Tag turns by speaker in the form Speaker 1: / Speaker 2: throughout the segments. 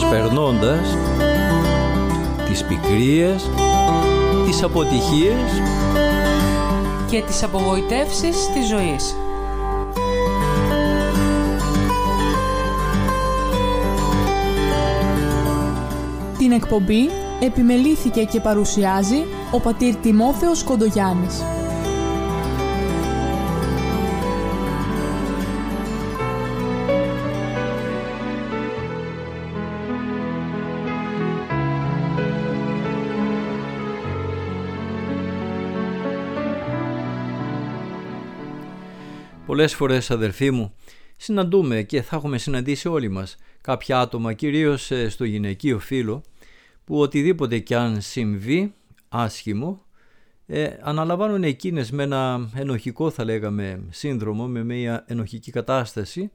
Speaker 1: προσπερνώντας τις πικρίες, τις αποτυχίες
Speaker 2: και τις απογοητεύσεις της ζωής.
Speaker 3: Την εκπομπή επιμελήθηκε και παρουσιάζει ο πατήρ Τιμόθεος Κοντογιάννης.
Speaker 1: Πολλές φορές αδερφοί μου συναντούμε και θα έχουμε συναντήσει όλοι μας κάποια άτομα κυρίως ε, στο γυναικείο φύλλο που οτιδήποτε κι αν συμβεί άσχημο ε, αναλαμβάνουν εκείνες με ένα ενοχικό θα λέγαμε σύνδρομο, με μια ενοχική κατάσταση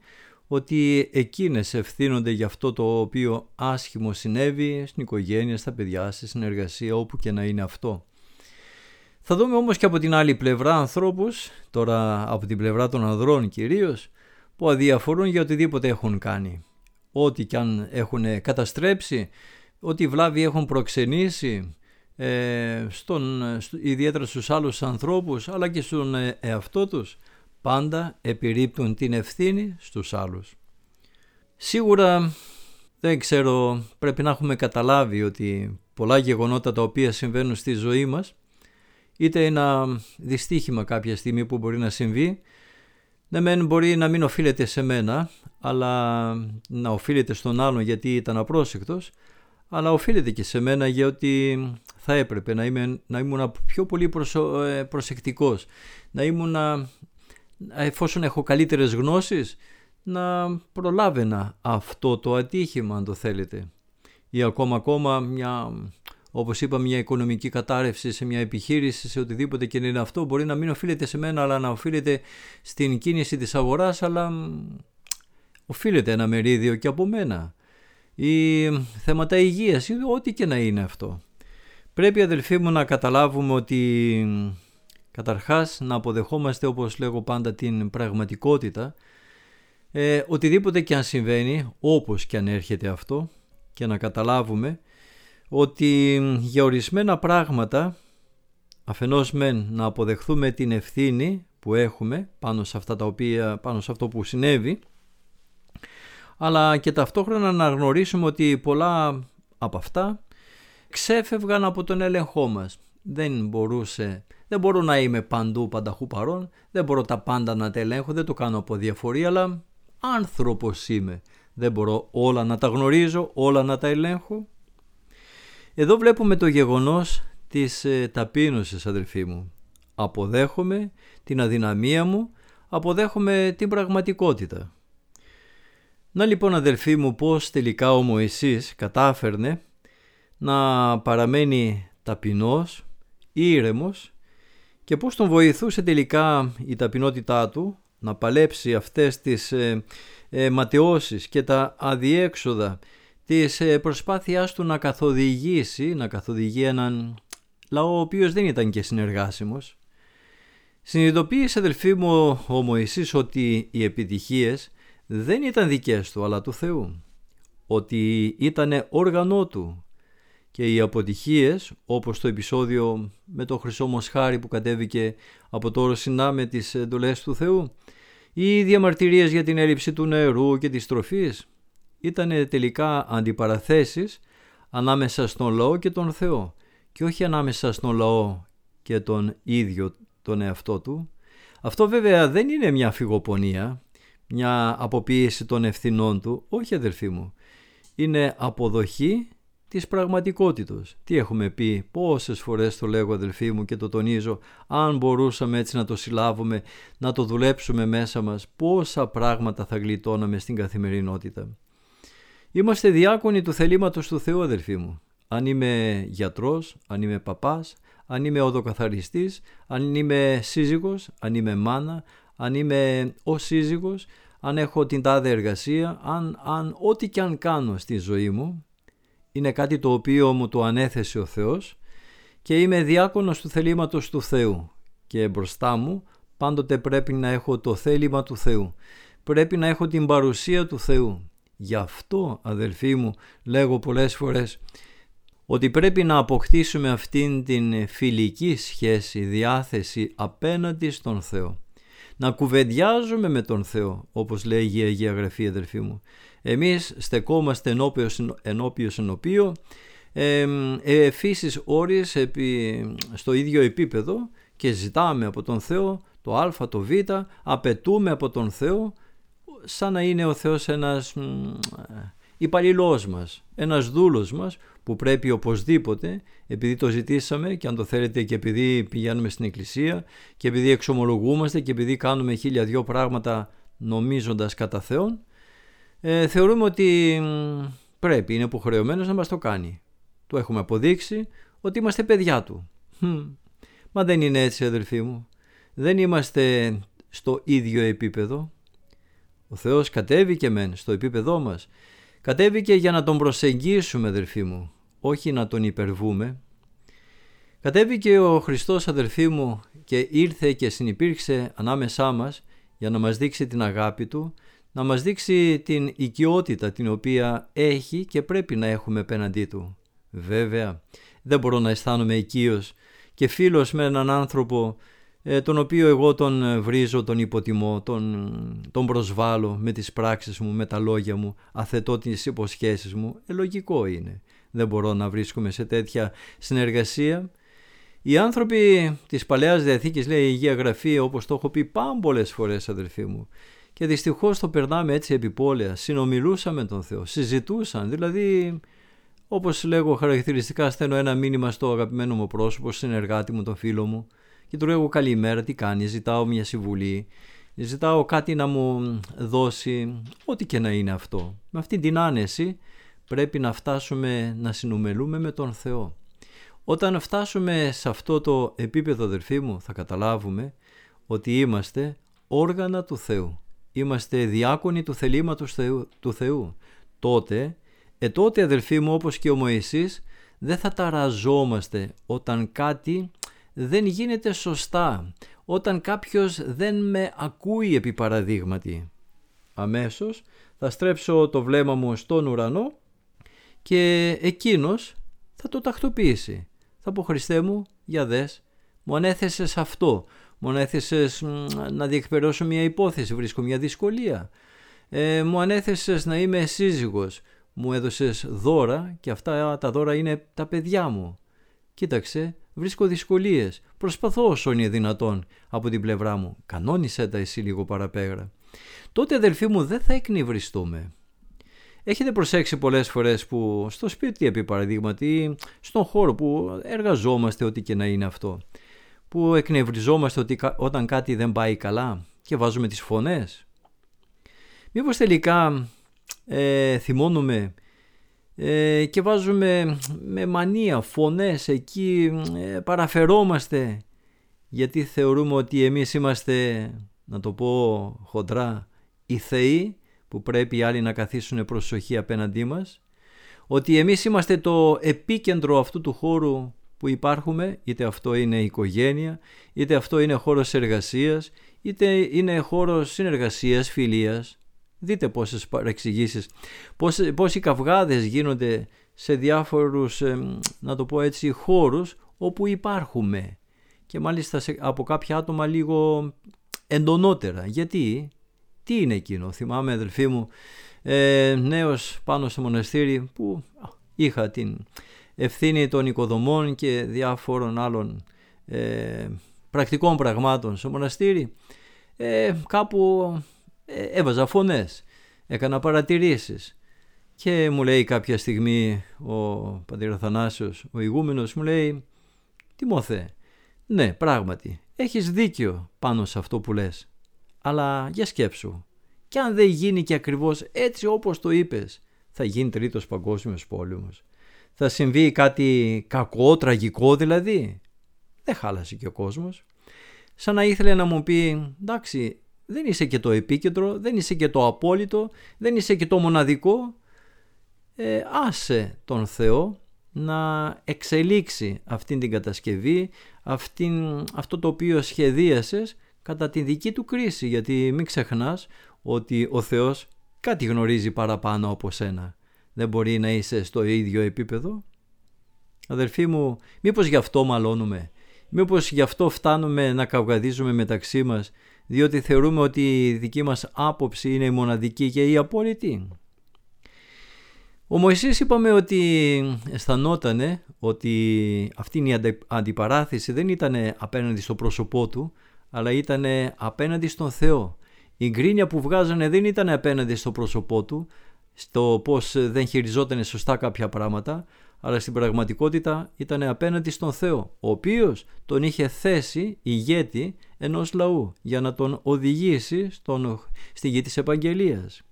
Speaker 1: ότι εκείνες ευθύνονται για αυτό το οποίο άσχημο συνέβη στην οικογένεια, στα παιδιά, στη συνεργασία, όπου και να είναι αυτό. Θα δούμε όμως και από την άλλη πλευρά ανθρώπους, τώρα από την πλευρά των ανδρών κυρίως, που αδιαφορούν για οτιδήποτε έχουν κάνει. Ό,τι κι αν έχουν καταστρέψει, ό,τι βλάβη έχουν προξενήσει, ε, στον, ιδιαίτερα στους άλλους ανθρώπους, αλλά και στον ε, εαυτό τους, πάντα επιρρύπτουν την ευθύνη στους άλλους. Σίγουρα δεν ξέρω, πρέπει να έχουμε καταλάβει ότι πολλά γεγονότα τα οποία συμβαίνουν στη ζωή μας είτε ένα δυστύχημα κάποια στιγμή που μπορεί να συμβεί. Ναι, μεν μπορεί να μην οφείλεται σε μένα, αλλά να οφείλεται στον άλλον γιατί ήταν απρόσεκτος, αλλά οφείλεται και σε μένα γιατί θα έπρεπε να, είμαι, να ήμουν πιο πολύ προσω, ε, προσεκτικός, να ήμουν, εφόσον έχω καλύτερες γνώσεις, να προλάβαινα αυτό το ατύχημα αν το θέλετε ή ακόμα ακόμα μια όπως είπα μια οικονομική κατάρρευση σε μια επιχείρηση, σε οτιδήποτε και είναι αυτό, μπορεί να μην οφείλεται σε μένα αλλά να οφείλεται στην κίνηση της αγοράς, αλλά οφείλεται ένα μερίδιο και από μένα. Ή θέματα υγείας ή ό,τι και να είναι αυτό. Πρέπει αδελφοί μου να καταλάβουμε ότι καταρχάς να αποδεχόμαστε όπως λέγω πάντα την πραγματικότητα ε, οτιδήποτε και αν συμβαίνει όπως και αν έρχεται αυτό και να καταλάβουμε ότι για ορισμένα πράγματα αφενός μεν να αποδεχθούμε την ευθύνη που έχουμε πάνω σε, αυτά τα οποία, πάνω σε αυτό που συνέβη αλλά και ταυτόχρονα να γνωρίσουμε ότι πολλά από αυτά ξέφευγαν από τον έλεγχό μας. Δεν μπορούσε, δεν μπορώ να είμαι παντού πανταχού παρόν, δεν μπορώ τα πάντα να τα ελέγχω, δεν το κάνω από διαφορία, αλλά άνθρωπος είμαι. Δεν μπορώ όλα να τα γνωρίζω, όλα να τα ελέγχω. Εδώ βλέπουμε το γεγονός της ε, ταπείνωσης αδελφοί μου. Αποδέχομαι την αδυναμία μου, αποδέχομαι την πραγματικότητα. Να λοιπόν αδελφοί μου πώς τελικά ο Μωυσής κατάφερνε να παραμένει ταπεινός, ήρεμος και πώς τον βοηθούσε τελικά η ταπεινότητά του να παλέψει αυτές τις ε, ε ματαιώσεις και τα αδιέξοδα της ε, προσπάθειάς του να καθοδηγήσει, να καθοδηγεί έναν λαό ο οποίος δεν ήταν και συνεργάσιμος. Συνειδητοποίησε αδελφοί μου ο Μωυσής ότι οι επιτυχίες δεν ήταν δικές του αλλά του Θεού. Ότι ήταν όργανό του και οι αποτυχίες όπως το επεισόδιο με το χρυσό μοσχάρι που κατέβηκε από το Ρωσινά με τις εντολές του Θεού ή οι διαμαρτυρίες για την έλλειψη του νερού και της τροφής ήταν τελικά αντιπαραθέσεις ανάμεσα στον λαό και τον Θεό και όχι ανάμεσα στον λαό και τον ίδιο τον εαυτό του. Αυτό βέβαια δεν είναι μια φυγοπονία, μια αποποίηση των ευθυνών του, όχι αδελφοί μου. Είναι αποδοχή της πραγματικότητος. Τι έχουμε πει, πόσες φορές το λέγω αδελφοί μου και το τονίζω, αν μπορούσαμε έτσι να το συλλάβουμε, να το δουλέψουμε μέσα μας, πόσα πράγματα θα γλιτώναμε στην καθημερινότητα. Είμαστε διάκονοι του θελήματος του Θεού αδελφοί μου. Αν είμαι γιατρός, αν είμαι παπάς, αν είμαι οδοκαθαριστής, αν είμαι σύζυγος, αν είμαι μάνα, αν είμαι ο σύζυγος, αν έχω την τάδε εργασία, αν, αν ό,τι και αν κάνω στη ζωή μου, είναι κάτι το οποίο μου το ανέθεσε ο Θεός και είμαι διάκονος του θελήματος του Θεού και μπροστά μου πάντοτε πρέπει να έχω το θέλημα του Θεού. Πρέπει να έχω την παρουσία του Θεού Γι' αυτό αδελφοί μου λέγω πολλές φορές ότι πρέπει να αποκτήσουμε αυτήν την φιλική σχέση, διάθεση απέναντι στον Θεό. Να κουβεντιάζουμε με τον Θεό, όπως λέει η Αγία Γραφή αδελφοί μου. Εμείς στεκόμαστε ενώπιος, ενώπιος ενωπίο, ε, εφήσεις όριες επί, στο ίδιο επίπεδο και ζητάμε από τον Θεό το α, το β, απαιτούμε από τον Θεό σαν να είναι ο Θεός ένας υπαλληλός μας, ένας δούλος μας που πρέπει οπωσδήποτε, επειδή το ζητήσαμε και αν το θέλετε και επειδή πηγαίνουμε στην εκκλησία και επειδή εξομολογούμαστε και επειδή κάνουμε χίλια δυο πράγματα νομίζοντας κατά Θεόν, ε, θεωρούμε ότι πρέπει, είναι υποχρεωμένος να μας το κάνει. Το έχουμε αποδείξει ότι είμαστε παιδιά του. Μα δεν είναι έτσι αδελφοί μου. Δεν είμαστε στο ίδιο επίπεδο. Ο Θεός κατέβηκε μεν στο επίπεδό μας. Κατέβηκε για να τον προσεγγίσουμε αδελφοί μου, όχι να τον υπερβούμε. Κατέβηκε ο Χριστός αδελφοί μου και ήρθε και συνυπήρξε ανάμεσά μας για να μας δείξει την αγάπη Του, να μας δείξει την οικειότητα την οποία έχει και πρέπει να έχουμε απέναντί Του. Βέβαια, δεν μπορώ να αισθάνομαι οικείος και φίλος με έναν άνθρωπο ε, τον οποίο εγώ τον ε, βρίζω, τον υποτιμώ, τον, τον προσβάλλω με τις πράξεις μου, με τα λόγια μου, αθετώ τις υποσχέσεις μου, ε, λογικό είναι. Δεν μπορώ να βρίσκομαι σε τέτοια συνεργασία. Οι άνθρωποι της Παλαιάς Διαθήκης, λέει η Αγία Γραφή, όπως το έχω πει πάμπολες φορές αδελφοί μου, και δυστυχώς το περνάμε έτσι επιπόλαια, συνομιλούσαμε με τον Θεό, συζητούσαν, δηλαδή όπως λέγω χαρακτηριστικά στέλνω ένα μήνυμα στο αγαπημένο μου πρόσωπο, συνεργάτη μου, τον φίλο μου, και του λέω καλημέρα, τι κάνεις, ζητάω μια συμβουλή, ζητάω κάτι να μου δώσει, ό,τι και να είναι αυτό. Με αυτή την άνεση πρέπει να φτάσουμε να συνομιλούμε με τον Θεό. Όταν φτάσουμε σε αυτό το επίπεδο αδερφοί μου θα καταλάβουμε ότι είμαστε όργανα του Θεού. Είμαστε διάκονοι του θελήματος του Θεού. Τότε, ε τότε αδερφοί μου όπως και ο Μωυσής δεν θα ταραζόμαστε όταν κάτι δεν γίνεται σωστά όταν κάποιος δεν με ακούει επί παραδείγματι. Αμέσως θα στρέψω το βλέμμα μου στον ουρανό και εκείνος θα το τακτοποιήσει. Θα πω Χριστέ μου, για δες, μου ανέθεσες αυτό, μου ανέθεσες να διεκπαιρώσω μια υπόθεση, βρίσκω μια δυσκολία. Ε, μου ανέθεσες να είμαι σύζυγος, μου έδωσες δώρα και αυτά τα δώρα είναι τα παιδιά μου. Κοίταξε, Βρίσκω δυσκολίες. Προσπαθώ όσο είναι δυνατόν από την πλευρά μου. Κανόνισε τα εσύ λίγο παραπέρα. Τότε αδελφοί μου δεν θα εκνευριστούμε. Έχετε προσέξει πολλές φορές που στο σπίτι επί παραδείγματι στον χώρο που εργαζόμαστε ό,τι και να είναι αυτό που εκνευριζόμαστε ότι όταν κάτι δεν πάει καλά και βάζουμε τις φωνές. Μήπως τελικά ε, θυμώνουμε ε, και βάζουμε με μανία φωνές εκεί, ε, παραφερόμαστε γιατί θεωρούμε ότι εμείς είμαστε, να το πω χοντρά, οι θεοί που πρέπει οι άλλοι να καθίσουν προσοχή απέναντί μας, ότι εμείς είμαστε το επίκεντρο αυτού του χώρου που υπάρχουμε, είτε αυτό είναι οικογένεια, είτε αυτό είναι χώρος εργασίας, είτε είναι χώρος συνεργασίας, φιλίας, Δείτε πόσες παρεξηγήσεις, πόσοι καυγάδες γίνονται σε διάφορους, να το πω έτσι, χώρους όπου υπάρχουμε και μάλιστα από κάποια άτομα λίγο εντονότερα. Γιατί, τι είναι εκείνο, θυμάμαι αδελφοί μου, ε, νέος πάνω στο μοναστήρι που είχα την ευθύνη των οικοδομών και διάφορων άλλων ε, πρακτικών πραγμάτων στο μοναστήρι, ε, κάπου ε, έβαζα φωνές, έκανα παρατηρήσεις και μου λέει κάποια στιγμή ο πατήρ Αθανάσιος, ο ηγούμενος μου λέει «Τιμόθε, ναι πράγματι έχεις δίκιο πάνω σε αυτό που λες, αλλά για σκέψου, και αν δεν γίνει και ακριβώς έτσι όπως το είπες, θα γίνει τρίτος παγκόσμιος πόλεμος. Θα συμβεί κάτι κακό, τραγικό δηλαδή. Δεν χάλασε και ο κόσμος. Σαν να ήθελε να μου πει, εντάξει, δεν είσαι και το επίκεντρο, δεν είσαι και το απόλυτο, δεν είσαι και το μοναδικό. Ε, άσε τον Θεό να εξελίξει αυτήν την κατασκευή, αυτήν, αυτό το οποίο σχεδίασες κατά τη δική του κρίση. Γιατί μην ξεχνάς ότι ο Θεός κάτι γνωρίζει παραπάνω από σένα. Δεν μπορεί να είσαι στο ίδιο επίπεδο. Αδερφοί μου, μήπως γι' αυτό μαλώνουμε; Μήπως γι' αυτό φτάνουμε να καυγαδίζουμε μεταξύ μας, διότι θεωρούμε ότι η δική μας άποψη είναι η μοναδική και η απόλυτη. Ο Μωυσής είπαμε ότι αισθανότανε ότι αυτή η αντιπαράθεση δεν ήταν απέναντι στο πρόσωπό του, αλλά ήταν απέναντι στον Θεό. Η γκρίνια που βγάζανε δεν ήταν απέναντι στο πρόσωπό του, στο πώς δεν χειριζόταν σωστά κάποια πράγματα, αλλά στην πραγματικότητα ήταν απέναντι στον Θεό, ο οποίος τον είχε θέσει ηγέτη ενός λαού για να τον οδηγήσει στον, στη γη της Επαγγελίας.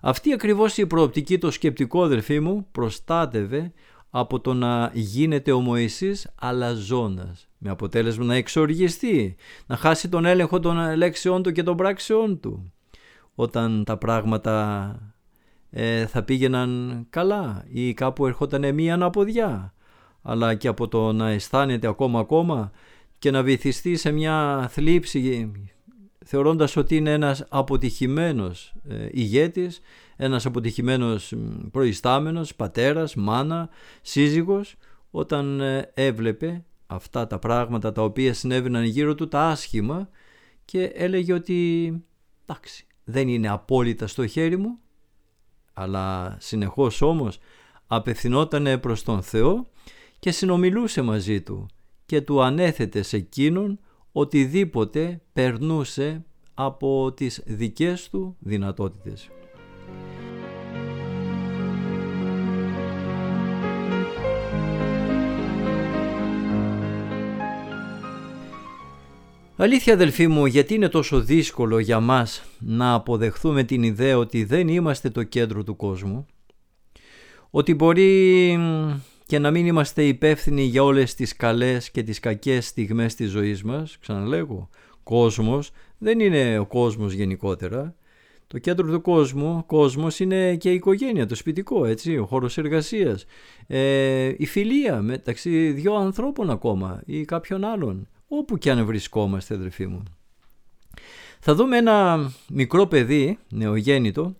Speaker 1: Αυτή ακριβώς η προοπτική το σκεπτικό αδερφοί μου προστάτευε από το να γίνεται ο Μωυσής αλαζόνας με αποτέλεσμα να εξοργιστεί, να χάσει τον έλεγχο των λέξεών του και των πράξεών του. Όταν τα πράγματα ε, θα πήγαιναν καλά ή κάπου ερχόταν μία αναποδιά αλλά και από το να αισθάνεται ακόμα ακόμα και να βυθιστεί σε μια θλίψη θεωρώντας ότι είναι ένας αποτυχημένος ε, ηγέτης, ένας αποτυχημένος προϊστάμενος, πατέρας, μάνα, σύζυγος, όταν ε, έβλεπε αυτά τα πράγματα τα οποία συνέβαιναν γύρω του, τα άσχημα και έλεγε ότι εντάξει δεν είναι απόλυτα στο χέρι μου, αλλά συνεχώς όμως απευθυνόταν προς τον Θεό και συνομιλούσε μαζί του και του ανέθετε σε εκείνον οτιδήποτε περνούσε από τις δικές του δυνατότητες. Αλήθεια αδελφοί μου, γιατί είναι τόσο δύσκολο για μας να αποδεχθούμε την ιδέα ότι δεν είμαστε το κέντρο του κόσμου, ότι μπορεί και να μην είμαστε υπεύθυνοι για όλες τις καλές και τις κακές στιγμές της ζωής μας, ξαναλέγω, κόσμος δεν είναι ο κόσμος γενικότερα, το κέντρο του κόσμου, κόσμος είναι και η οικογένεια, το σπιτικό, έτσι, ο χώρος εργασίας, ε, η φιλία μεταξύ δυο ανθρώπων ακόμα ή κάποιον άλλον, όπου και αν βρισκόμαστε αδερφοί μου. Θα δούμε ένα μικρό παιδί, νεογέννητο,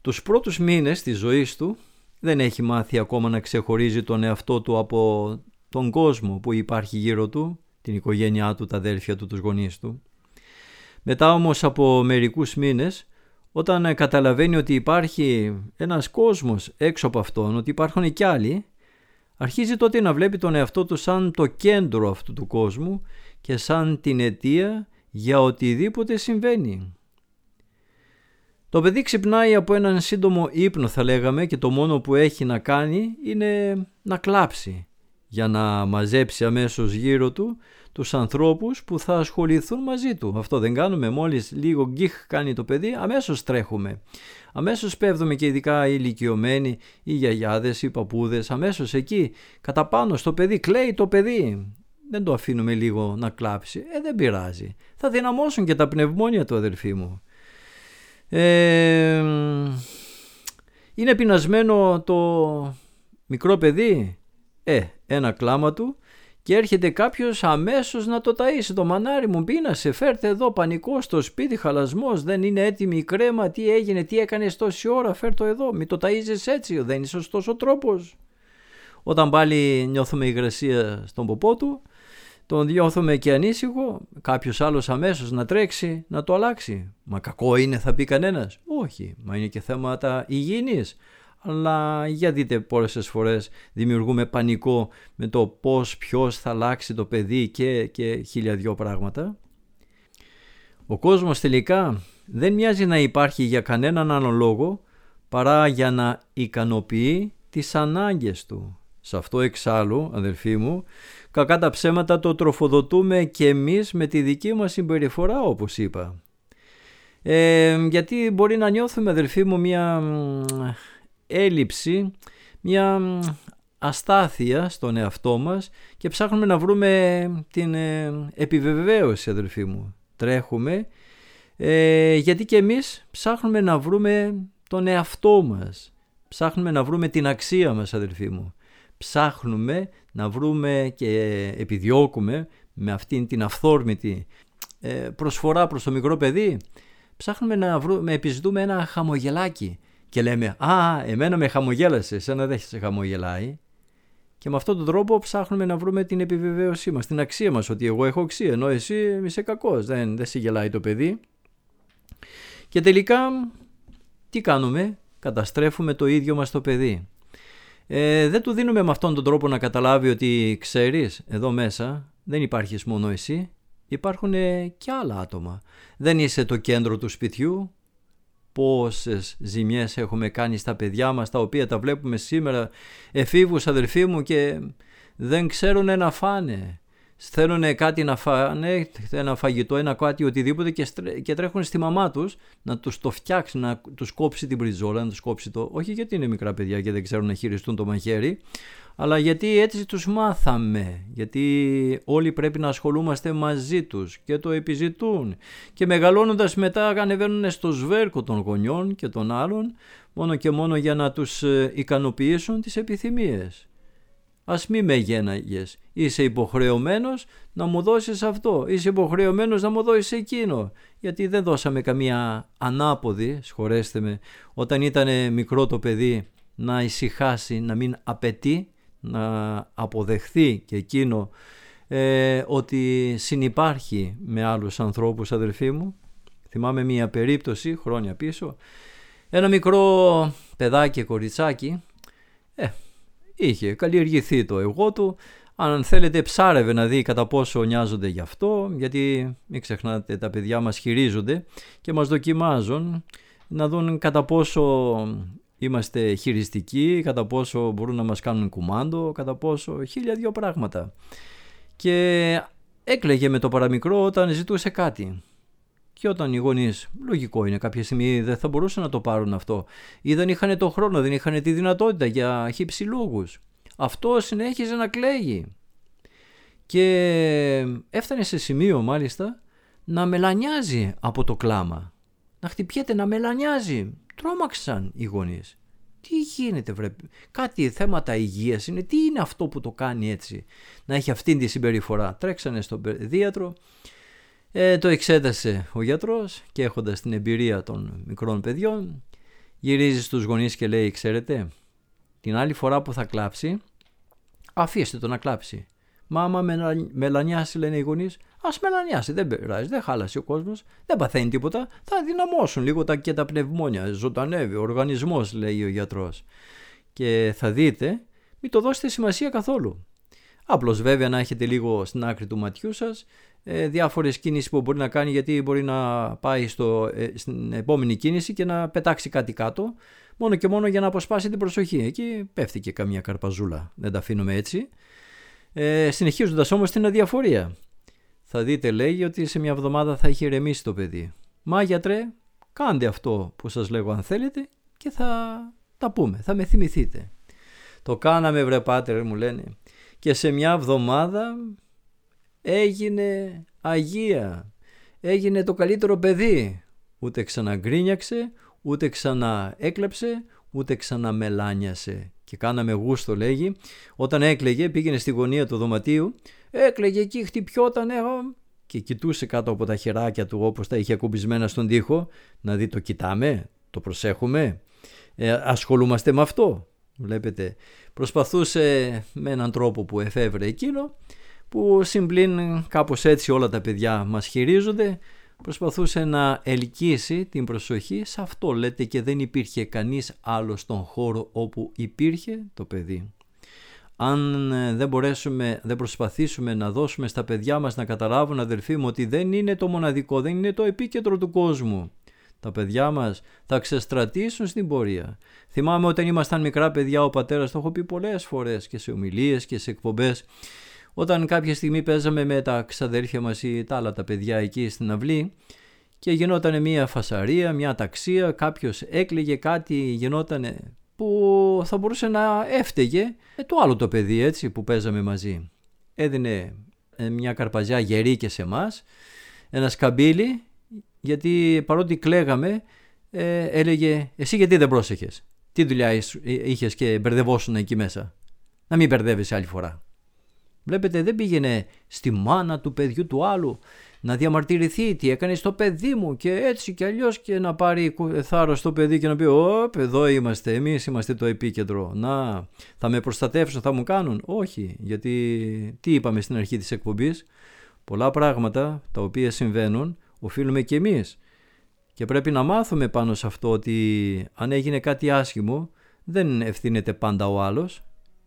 Speaker 1: τους πρώτους μήνες της ζωής του δεν έχει μάθει ακόμα να ξεχωρίζει τον εαυτό του από τον κόσμο που υπάρχει γύρω του, την οικογένειά του, τα αδέρφια του, τους γονείς του. Μετά όμως από μερικούς μήνες, όταν καταλαβαίνει ότι υπάρχει ένας κόσμος έξω από αυτόν, ότι υπάρχουν κι άλλοι, αρχίζει τότε να βλέπει τον εαυτό του σαν το κέντρο αυτού του κόσμου και σαν την αιτία για οτιδήποτε συμβαίνει. Το παιδί ξυπνάει από έναν σύντομο ύπνο θα λέγαμε και το μόνο που έχει να κάνει είναι να κλάψει για να μαζέψει αμέσως γύρω του τους ανθρώπους που θα ασχοληθούν μαζί του. Αυτό δεν κάνουμε, μόλις λίγο γκίχ κάνει το παιδί, αμέσως τρέχουμε. Αμέσως πέφτουμε και ειδικά οι ηλικιωμένοι, οι γιαγιάδες, οι παππούδες, αμέσως εκεί, κατά πάνω στο παιδί, κλαίει το παιδί. Δεν το αφήνουμε λίγο να κλάψει. Ε, δεν πειράζει. Θα δυναμώσουν και τα πνευμόνια του αδερφοί μου. Ε, είναι πεινασμένο το μικρό παιδί; Ε, ένα κλάμα του και έρχεται κάποιος αμέσως να το ταΐσει. Το μανάρι μου πείνασε, φέρτε εδώ πανικό στο σπίτι, χαλασμός, δεν είναι έτοιμη η κρέμα, τι έγινε, τι έκανες τόση ώρα, φέρ εδώ, μη το ταΐζεις έτσι, δεν είναι σωστός ο τρόπος. Όταν πάλι νιώθουμε υγρασία στον ποπό του, τον διώθουμε και ανήσυχο, κάποιος άλλος αμέσως να τρέξει να το αλλάξει. Μα κακό είναι θα πει κανένας. Όχι, μα είναι και θέματα υγιεινής. Αλλά για δείτε πόσες φορές δημιουργούμε πανικό με το πώς ποιος θα αλλάξει το παιδί και, και χίλια δυο πράγματα. Ο κόσμος τελικά δεν μοιάζει να υπάρχει για κανέναν άλλο λόγο παρά για να ικανοποιεί τις ανάγκες του. Σε αυτό εξάλλου, αδελφοί μου, κακά τα ψέματα το τροφοδοτούμε και εμείς με τη δική μας συμπεριφορά όπως είπα. Ε, γιατί μπορεί να νιώθουμε αδελφοί μου μια έλλειψη, μια αστάθεια στον εαυτό μας και ψάχνουμε να βρούμε την ε, επιβεβαίωση αδελφοί μου. Τρέχουμε ε, γιατί και εμείς ψάχνουμε να βρούμε τον εαυτό μας. Ψάχνουμε να βρούμε την αξία μας αδελφοί μου ψάχνουμε να βρούμε και επιδιώκουμε με αυτήν την αυθόρμητη ε, προσφορά προς το μικρό παιδί ψάχνουμε να βρούμε, επιζητούμε ένα χαμογελάκι και λέμε «Α, εμένα με χαμογέλασε, εσένα δεν σε χαμογελάει». Και με αυτόν τον τρόπο ψάχνουμε να βρούμε την επιβεβαίωσή μας, την αξία μας, ότι εγώ έχω αξία, ενώ εσύ είσαι κακός, δεν, δεν σε γελάει το παιδί. Και τελικά τι κάνουμε, καταστρέφουμε το ίδιο μας το παιδί. Ε, δεν του δίνουμε με αυτόν τον τρόπο να καταλάβει ότι ξέρεις εδώ μέσα δεν υπάρχεις μόνο εσύ, υπάρχουν και άλλα άτομα. Δεν είσαι το κέντρο του σπιτιού, πόσες ζημιές έχουμε κάνει στα παιδιά μας τα οποία τα βλέπουμε σήμερα. Εφήβους αδερφοί μου και δεν ξέρουν να φάνε. Θέλουν κάτι να φάνε, ένα φαγητό, ένα κάτι, οτιδήποτε και, και τρέχουν στη μαμά τους να τους το φτιάξει, να τους κόψει την πριζόλα, να τους κόψει το... Όχι γιατί είναι μικρά παιδιά και δεν ξέρουν να χειριστούν το μαχαίρι, αλλά γιατί έτσι τους μάθαμε, γιατί όλοι πρέπει να ασχολούμαστε μαζί τους και το επιζητούν. Και μεγαλώνοντας μετά ανεβαίνουν στο σβέρκο των γονιών και των άλλων μόνο και μόνο για να τους ε, ικανοποιήσουν τις επιθυμίες. Ας μη με γέναγες, είσαι υποχρεωμένος να μου δώσεις αυτό, είσαι υποχρεωμένος να μου δώσεις εκείνο, γιατί δεν δώσαμε καμία ανάποδη, σχολέστε με, όταν ήταν μικρό το παιδί να ησυχάσει, να μην απαιτεί, να αποδεχθεί και εκείνο ε, ότι συνυπάρχει με άλλους ανθρώπους αδελφοί μου. Θυμάμαι μία περίπτωση χρόνια πίσω, ένα μικρό παιδάκι κοριτσάκι, ε, είχε καλλιεργηθεί το εγώ του, αν θέλετε ψάρευε να δει κατά πόσο νοιάζονται γι' αυτό, γιατί μην ξεχνάτε τα παιδιά μας χειρίζονται και μας δοκιμάζουν να δουν κατά πόσο είμαστε χειριστικοί, κατά πόσο μπορούν να μας κάνουν κουμάντο, κατά πόσο χίλια δυο πράγματα. Και έκλαιγε με το παραμικρό όταν ζητούσε κάτι. Και όταν οι γονείς, λογικό είναι, κάποια στιγμή δεν θα μπορούσαν να το πάρουν αυτό, ή δεν είχαν το χρόνο, δεν είχαν τη δυνατότητα για χύψη λόγους. Αυτό συνέχιζε να κλαίγει. Και έφτανε σε σημείο μάλιστα να μελανιάζει από το κλάμα. Να χτυπιέται, να μελανιάζει. Τρόμαξαν οι γονείς. Τι γίνεται βρε, κάτι θέματα υγείας είναι, τι είναι αυτό που το κάνει έτσι, να έχει αυτήν τη συμπεριφορά. Τρέξανε στον παιδίατρο, ε, το εξέτασε ο γιατρός και έχοντας την εμπειρία των μικρών παιδιών, γυρίζει στους γονείς και λέει, ξέρετε, την άλλη φορά που θα κλάψει, αφήστε το να κλάψει. Μάμα μελανιάσει λένε οι γονείς, ας μελανιάσει, δεν πειράζει, δεν χάλασε ο κόσμος, δεν παθαίνει τίποτα, θα δυναμώσουν λίγο τα, και τα πνευμόνια, ζωντανεύει ο οργανισμός λέει ο γιατρός. Και θα δείτε, μην το δώσετε σημασία καθόλου. Απλώς βέβαια να έχετε λίγο στην άκρη του ματιού σας ε, διάφορες κίνησεις που μπορεί να κάνει γιατί μπορεί να πάει στο, ε, στην επόμενη κίνηση και να πετάξει κάτι κάτω μόνο και μόνο για να αποσπάσει την προσοχή. Εκεί πέφτει και καμία καρπαζούλα, δεν τα αφήνουμε έτσι. Ε, συνεχίζοντας όμως την αδιαφορία. Θα δείτε λέει ότι σε μια εβδομάδα θα έχει ηρεμήσει το παιδί. Μα γιατρέ, κάντε αυτό που σας λέγω αν θέλετε και θα τα πούμε, θα με θυμηθείτε. Το κάναμε βρε πάτερ μου λένε και σε μια εβδομάδα έγινε Αγία, έγινε το καλύτερο παιδί. Ούτε ξαναγκρίνιαξε, ούτε ξανά έκλεψε, ούτε ξανά μελάνιασε. Και κάναμε γούστο λέγει, όταν έκλαιγε πήγαινε στη γωνία του δωματίου, έκλαιγε εκεί, χτυπιόταν, και κοιτούσε κάτω από τα χεράκια του όπως τα είχε ακουμπισμένα στον τοίχο, να δει το κοιτάμε, το προσέχουμε, ε, ασχολούμαστε με αυτό. Βλέπετε, προσπαθούσε με έναν τρόπο που εφεύρε εκείνο που συμπλήν κάπως έτσι όλα τα παιδιά μας χειρίζονται προσπαθούσε να ελκύσει την προσοχή σε αυτό λέτε και δεν υπήρχε κανείς άλλος στον χώρο όπου υπήρχε το παιδί. Αν ε, δεν μπορέσουμε, δεν προσπαθήσουμε να δώσουμε στα παιδιά μας να καταλάβουν αδελφοί μου ότι δεν είναι το μοναδικό, δεν είναι το επίκεντρο του κόσμου. Τα παιδιά μας θα ξεστρατήσουν στην πορεία. Θυμάμαι όταν ήμασταν μικρά παιδιά ο πατέρας το έχω πει πολλές φορές και σε ομιλίες και σε εκπομπές όταν κάποια στιγμή παίζαμε με τα ξαδέρφια μας ή τα άλλα τα παιδιά εκεί στην αυλή και γινόταν μια φασαρία, μια ταξία, κάποιος έκλαιγε κάτι, γινόταν που θα μπορούσε να έφταιγε ε, το άλλο το παιδί έτσι που παίζαμε μαζί. Έδινε ε, μια καρπαζιά γερή και σε εμάς, ένας σκαμπίλι γιατί παρότι κλαίγαμε ε, έλεγε εσύ γιατί δεν πρόσεχες, τι δουλειά είχες και μπερδευόσουν εκεί μέσα, να μην μπερδεύεσαι άλλη φορά. Βλέπετε δεν πήγαινε στη μάνα του παιδιού του άλλου να διαμαρτυρηθεί τι έκανε στο παιδί μου και έτσι και αλλιώς και να πάρει θάρρος στο παιδί και να πει «Ωπ, εδώ είμαστε, εμείς είμαστε το επίκεντρο, να, θα με προστατεύσουν, θα μου κάνουν». Όχι, γιατί τι είπαμε στην αρχή της εκπομπής, πολλά πράγματα τα οποία συμβαίνουν οφείλουμε και εμείς και πρέπει να μάθουμε πάνω σε αυτό ότι αν έγινε κάτι άσχημο δεν ευθύνεται πάντα ο άλλος.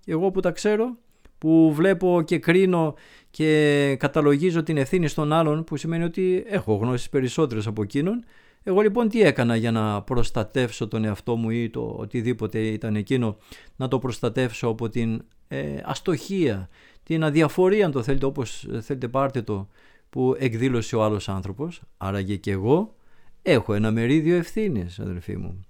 Speaker 1: Εγώ που τα ξέρω, που βλέπω και κρίνω και καταλογίζω την ευθύνη στον άλλον που σημαίνει ότι έχω γνώσεις περισσότερες από εκείνον. Εγώ λοιπόν τι έκανα για να προστατεύσω τον εαυτό μου ή το οτιδήποτε ήταν εκείνο να το προστατεύσω από την ε, αστοχία, την αδιαφορία αν το θέλετε όπως θέλετε πάρτε το που εκδήλωσε ο άλλος άνθρωπος. Άραγε και εγώ έχω ένα μερίδιο ευθύνης, αδελφοί μου.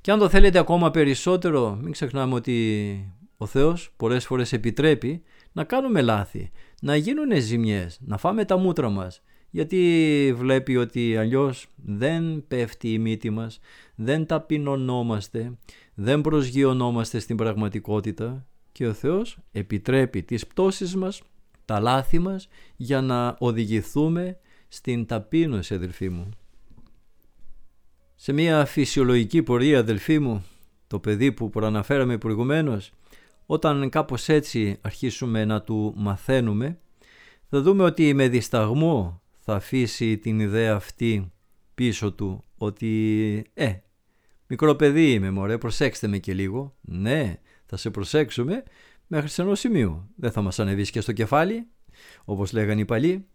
Speaker 1: Και αν το θέλετε ακόμα περισσότερο, μην ξεχνάμε ότι ο Θεός πολλές φορές επιτρέπει να κάνουμε λάθη, να γίνουν ζημιές, να φάμε τα μούτρα μας, γιατί βλέπει ότι αλλιώς δεν πέφτει η μύτη μας, δεν ταπεινωνόμαστε, δεν προσγειωνόμαστε στην πραγματικότητα και ο Θεός επιτρέπει τις πτώσεις μας, τα λάθη μας για να οδηγηθούμε στην ταπείνωση αδελφοί μου. Σε μια φυσιολογική πορεία αδελφοί μου, το παιδί που προαναφέραμε προηγουμένως, όταν κάπως έτσι αρχίσουμε να του μαθαίνουμε, θα δούμε ότι με δισταγμό θα αφήσει την ιδέα αυτή πίσω του ότι «Ε, μικρό παιδί είμαι μωρέ, προσέξτε με και λίγο». Ναι, θα σε προσέξουμε μέχρι σε ενός σημείο. Δεν θα μας ανεβείς και στο κεφάλι, όπως λέγανε οι παλιοί.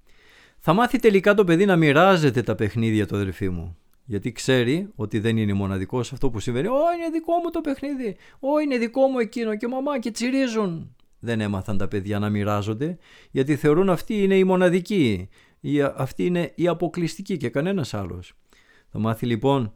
Speaker 1: Θα μάθει τελικά το παιδί να μοιράζεται τα παιχνίδια του αδελφοί μου γιατί ξέρει ότι δεν είναι μοναδικός αυτό που συμβαίνει. Ω, είναι δικό μου το παιχνίδι. Ω, είναι δικό μου εκείνο και μαμά και τσιρίζουν. Δεν έμαθαν τα παιδιά να μοιράζονται, γιατί θεωρούν αυτή είναι η μοναδική. Η, αυτή είναι η αποκλειστική και κανένας άλλος. Θα μάθει λοιπόν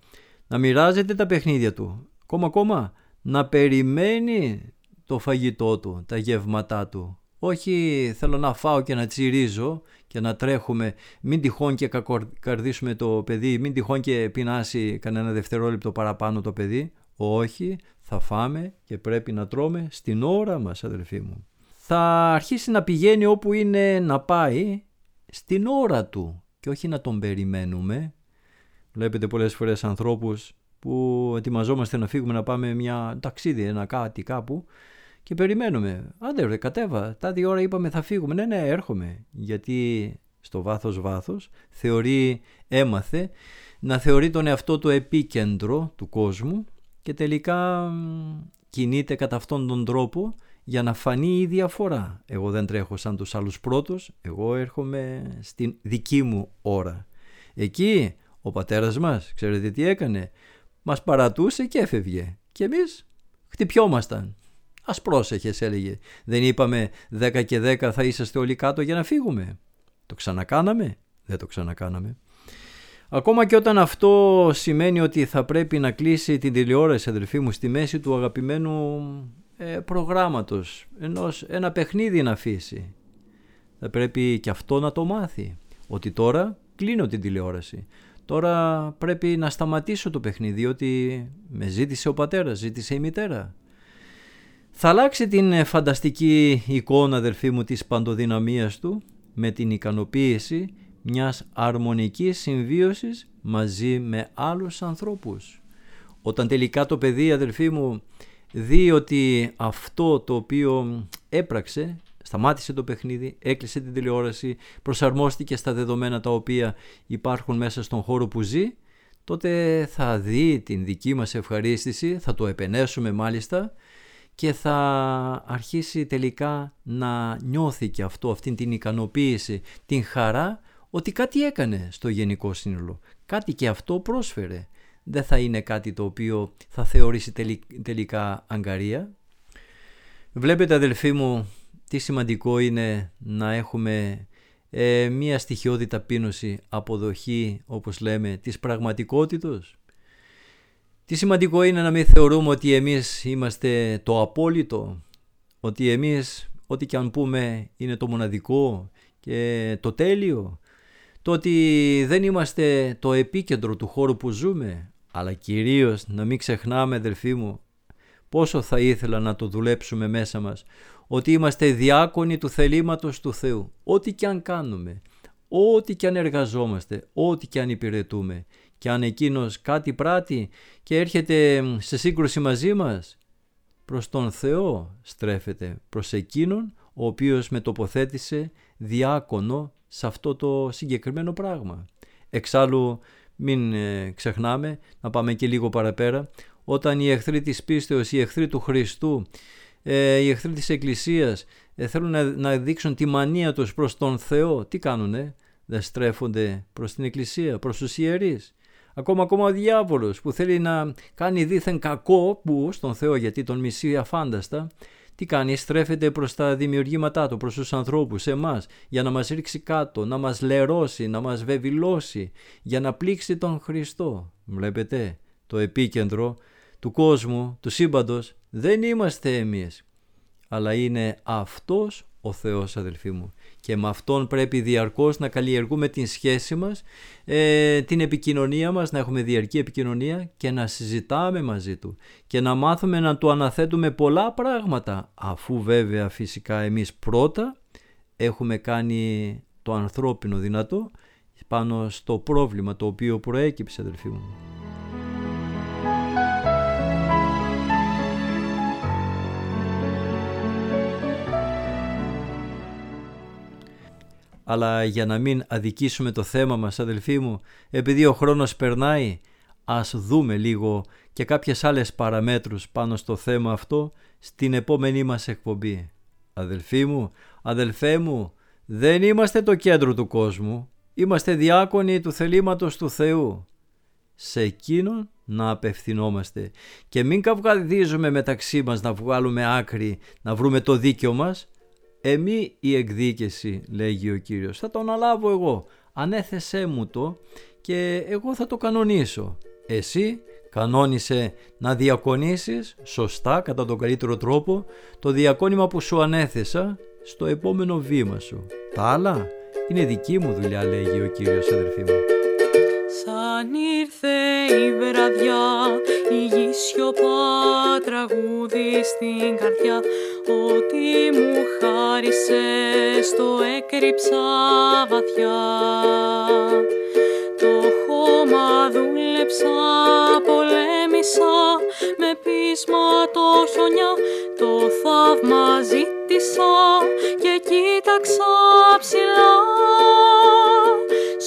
Speaker 1: να μοιράζεται τα παιχνίδια του. Κόμμα ακόμα να περιμένει το φαγητό του, τα γεύματά του. Όχι θέλω να φάω και να τσιρίζω και να τρέχουμε, μην τυχόν και κακορδίσουμε το παιδί, μην τυχόν και πεινάσει κανένα δευτερόλεπτο παραπάνω το παιδί. Όχι, θα φάμε και πρέπει να τρώμε στην ώρα μας αδελφοί μου. Θα αρχίσει να πηγαίνει όπου είναι να πάει στην ώρα του και όχι να τον περιμένουμε. Βλέπετε πολλές φορές ανθρώπους που ετοιμαζόμαστε να φύγουμε να πάμε μια ταξίδι, ένα κάτι κάπου και περιμένουμε. Άντε ρε κατέβα, τα δύο ώρα είπαμε θα φύγουμε. Ναι ναι έρχομαι. Γιατί στο βάθος βάθος θεωρεί, έμαθε να θεωρεί τον εαυτό του επίκεντρο του κόσμου και τελικά κινείται κατά αυτόν τον τρόπο για να φανεί η διαφορά. Εγώ δεν τρέχω σαν τους άλλους πρώτους, εγώ έρχομαι στην δική μου ώρα. Εκεί ο πατέρας μας, ξέρετε τι έκανε, μας παρατούσε και έφευγε και εμείς χτυπιόμασταν. Α πρόσεχες, έλεγε. Δεν είπαμε 10 και 10 θα είσαστε όλοι κάτω για να φύγουμε. Το ξανακάναμε; Δεν το ξανακάναμε. Ακόμα και όταν αυτό σημαίνει ότι θα πρέπει να κλείσει την τηλεόραση αδελφοί μου στη μέση του αγαπημένου ε, προγράμματος, ενός, ένα παιχνίδι να αφήσει. Θα πρέπει και αυτό να το μάθει, ότι τώρα κλείνω την τηλεόραση. Τώρα πρέπει να σταματήσω το παιχνίδι, ότι με ζήτησε ο πατέρας, ζήτησε η μητέρα. Θα αλλάξει την ε, φανταστική εικόνα αδελφοί μου της παντοδυναμίας του με την ικανοποίηση μιας αρμονικής συμβίωσης μαζί με άλλους ανθρώπους. Όταν τελικά το παιδί αδελφοί μου δει ότι αυτό το οποίο έπραξε, σταμάτησε το παιχνίδι, έκλεισε την τηλεόραση, προσαρμόστηκε στα δεδομένα τα οποία υπάρχουν μέσα στον χώρο που ζει, τότε θα δει την δική μας ευχαρίστηση, θα το επενέσουμε μάλιστα και θα αρχίσει τελικά να νιώθει και αυτό, αυτήν την ικανοποίηση, την χαρά ότι κάτι έκανε στο γενικό σύνολο. Κάτι και αυτό πρόσφερε. Δεν θα είναι κάτι το οποίο θα θεωρήσει τελικά αγκαρία. Βλέπετε αδελφοί μου τι σημαντικό είναι να έχουμε ε, μία στοιχειώδη ταπείνωση, αποδοχή όπως λέμε της πραγματικότητος τι σημαντικό είναι να μην θεωρούμε ότι εμείς είμαστε το απόλυτο, ότι εμείς ό,τι και αν πούμε είναι το μοναδικό και το τέλειο, το ότι δεν είμαστε το επίκεντρο του χώρου που ζούμε, αλλά κυρίως να μην ξεχνάμε αδελφοί μου πόσο θα ήθελα να το δουλέψουμε μέσα μας, ότι είμαστε διάκονοι του θελήματος του Θεού, ό,τι και αν κάνουμε, ό,τι και αν εργαζόμαστε, ό,τι και αν υπηρετούμε και αν εκείνος κάτι πράττει και έρχεται σε σύγκρουση μαζί μας, προς τον Θεό στρέφεται, προς εκείνον ο οποίος με τοποθέτησε διάκονο σε αυτό το συγκεκριμένο πράγμα. Εξάλλου μην ε, ξεχνάμε, να πάμε και λίγο παραπέρα, όταν οι εχθροί της πίστεως, οι εχθροί του Χριστού, ε, οι εχθροί της Εκκλησίας ε, θέλουν να, να δείξουν τη μανία τους προς τον Θεό, τι κάνουνε, δεν στρέφονται προς την Εκκλησία, προς τους ιερείς. Ακόμα, ακόμα ο διάβολος που θέλει να κάνει δίθεν κακό που στον Θεό γιατί τον μισεί αφάνταστα τι κάνει, στρέφεται προς τα δημιουργήματά του, προς τους ανθρώπους, εμάς, για να μας ρίξει κάτω, να μας λερώσει, να μας βεβηλώσει, για να πλήξει τον Χριστό. Βλέπετε, το επίκεντρο του κόσμου, του σύμπαντος, δεν είμαστε εμείς, αλλά είναι Αυτός ο Θεός αδελφοί μου και με Αυτόν πρέπει διαρκώς να καλλιεργούμε την σχέση μας, ε, την επικοινωνία μας, να έχουμε διαρκή επικοινωνία και να συζητάμε μαζί Του και να μάθουμε να Του αναθέτουμε πολλά πράγματα αφού βέβαια φυσικά εμείς πρώτα έχουμε κάνει το ανθρώπινο δυνατό πάνω στο πρόβλημα το οποίο προέκυψε αδελφοί μου. Αλλά για να μην αδικήσουμε το θέμα μας αδελφοί μου, επειδή ο χρόνος περνάει, ας δούμε λίγο και κάποιες άλλες παραμέτρους πάνω στο θέμα αυτό στην επόμενή μας εκπομπή. Αδελφοί μου, αδελφέ μου, δεν είμαστε το κέντρο του κόσμου, είμαστε διάκονοι του θελήματος του Θεού. Σε Εκείνον να απευθυνόμαστε και μην καυγαδίζουμε μεταξύ μας να βγάλουμε άκρη, να βρούμε το δίκαιο μας, Εμή η εκδίκηση, λέγει ο Κύριος, θα το αναλάβω εγώ. Ανέθεσέ μου το και εγώ θα το κανονίσω. Εσύ κανόνισε να διακονήσεις σωστά κατά τον καλύτερο τρόπο το διακόνημα που σου ανέθεσα στο επόμενο βήμα σου. Τα άλλα είναι δική μου δουλειά λέγει ο Κύριος αδερφοί μου.
Speaker 4: Σαν ήρθε η βραδιά, η γη σιωπά τραγούδι στην καρδιά, ό,τι μου χάρισε το έκρυψα βαθιά. Το χώμα δούλεψα, πολέμησα, με πείσμα το χιονιά, το θαύμα ζήτησα και κοίταξα ψηλά.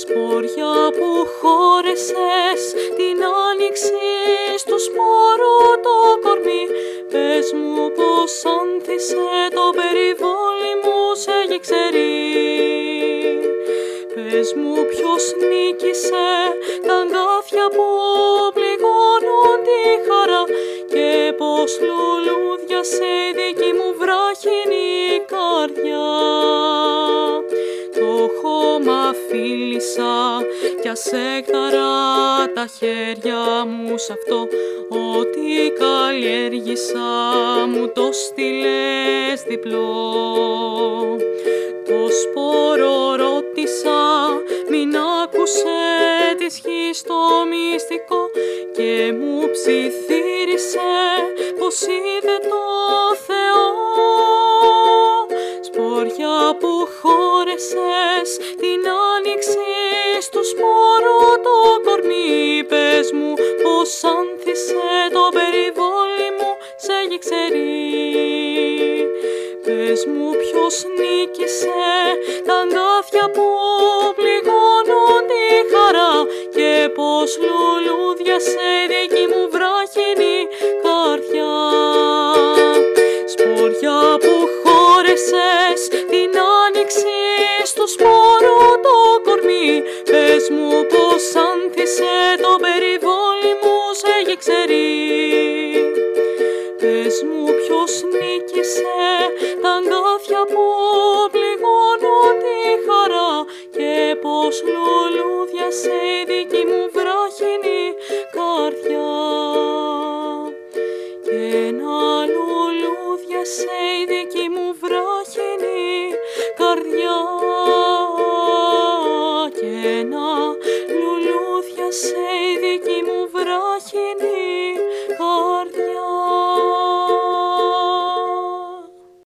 Speaker 4: Σπόρια που χώρεσες την άνοιξη στο σπόρο το κορμί Πες μου πως άνθησε το περιβόλι μου σε γεξερί Πες μου ποιος νίκησε τα αγκάθια που πληγώνουν τη χαρά και πως λουλούδια σε δική μου βράχινη καρδιά. Το χώμα φίλησα κι ας τα χέρια μου σ' αυτό. Ό,τι καλλιέργησα μου το στείλες διπλό. Το σπόρο ρώτησα μην άκουσε της γης το μυστικό Και μου ψιθύρισε πως είδε το Θεό. Σποριά που χώρεσες την άνοιξη πως άνθησε το περιβόλι μου σε γεξερί Πες μου ποιος νίκησε τα αγκάθια που πληγώνουν τη χαρά. Και πως λουλούδια σε δική